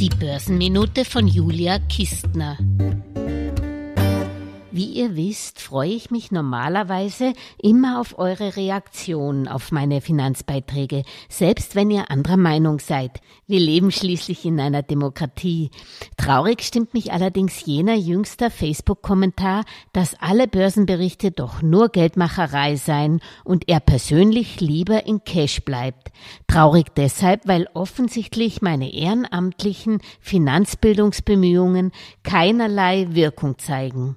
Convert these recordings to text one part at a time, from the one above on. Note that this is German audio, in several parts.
Die Börsenminute von Julia Kistner. Wie ihr wisst, freue ich mich normalerweise immer auf eure Reaktionen auf meine Finanzbeiträge, selbst wenn ihr anderer Meinung seid. Wir leben schließlich in einer Demokratie. Traurig stimmt mich allerdings jener jüngster Facebook-Kommentar, dass alle Börsenberichte doch nur Geldmacherei seien und er persönlich lieber in Cash bleibt. Traurig deshalb, weil offensichtlich meine ehrenamtlichen Finanzbildungsbemühungen keinerlei Wirkung zeigen.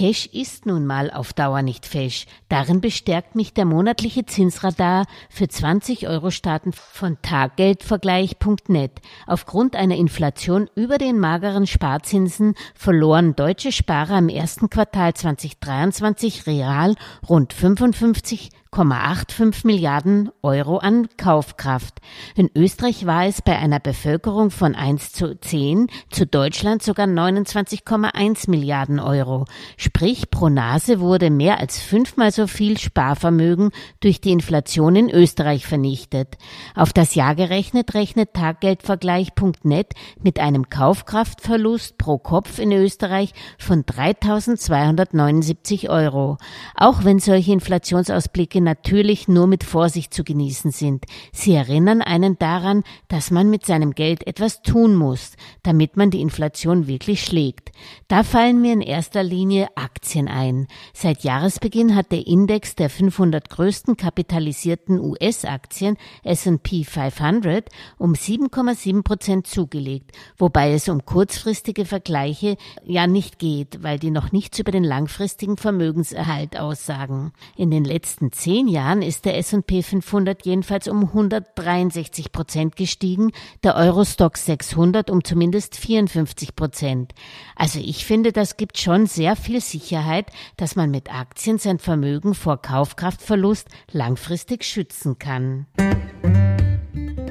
Cash ist nun mal auf Dauer nicht fesch. Darin bestärkt mich der monatliche Zinsradar für 20 Euro Staaten von Taggeldvergleich.net. Aufgrund einer Inflation über den mageren Sparzinsen verloren deutsche Sparer im ersten Quartal 2023 real rund 55 1,85 Milliarden Euro an Kaufkraft. In Österreich war es bei einer Bevölkerung von 1 zu 10, zu Deutschland sogar 29,1 Milliarden Euro. Sprich, pro Nase wurde mehr als fünfmal so viel Sparvermögen durch die Inflation in Österreich vernichtet. Auf das Jahr gerechnet rechnet Taggeldvergleich.net mit einem Kaufkraftverlust pro Kopf in Österreich von 3.279 Euro. Auch wenn solche Inflationsausblicke natürlich nur mit Vorsicht zu genießen sind. Sie erinnern einen daran, dass man mit seinem Geld etwas tun muss, damit man die Inflation wirklich schlägt. Da fallen mir in erster Linie Aktien ein. Seit Jahresbeginn hat der Index der 500 größten kapitalisierten US-Aktien S&P 500 um 7,7 Prozent zugelegt, wobei es um kurzfristige Vergleiche ja nicht geht, weil die noch nichts über den langfristigen Vermögenserhalt aussagen. In den letzten zehn zehn Jahren ist der S&P 500 jedenfalls um 163 Prozent gestiegen, der Eurostock 600 um zumindest 54 Prozent. Also ich finde, das gibt schon sehr viel Sicherheit, dass man mit Aktien sein Vermögen vor Kaufkraftverlust langfristig schützen kann.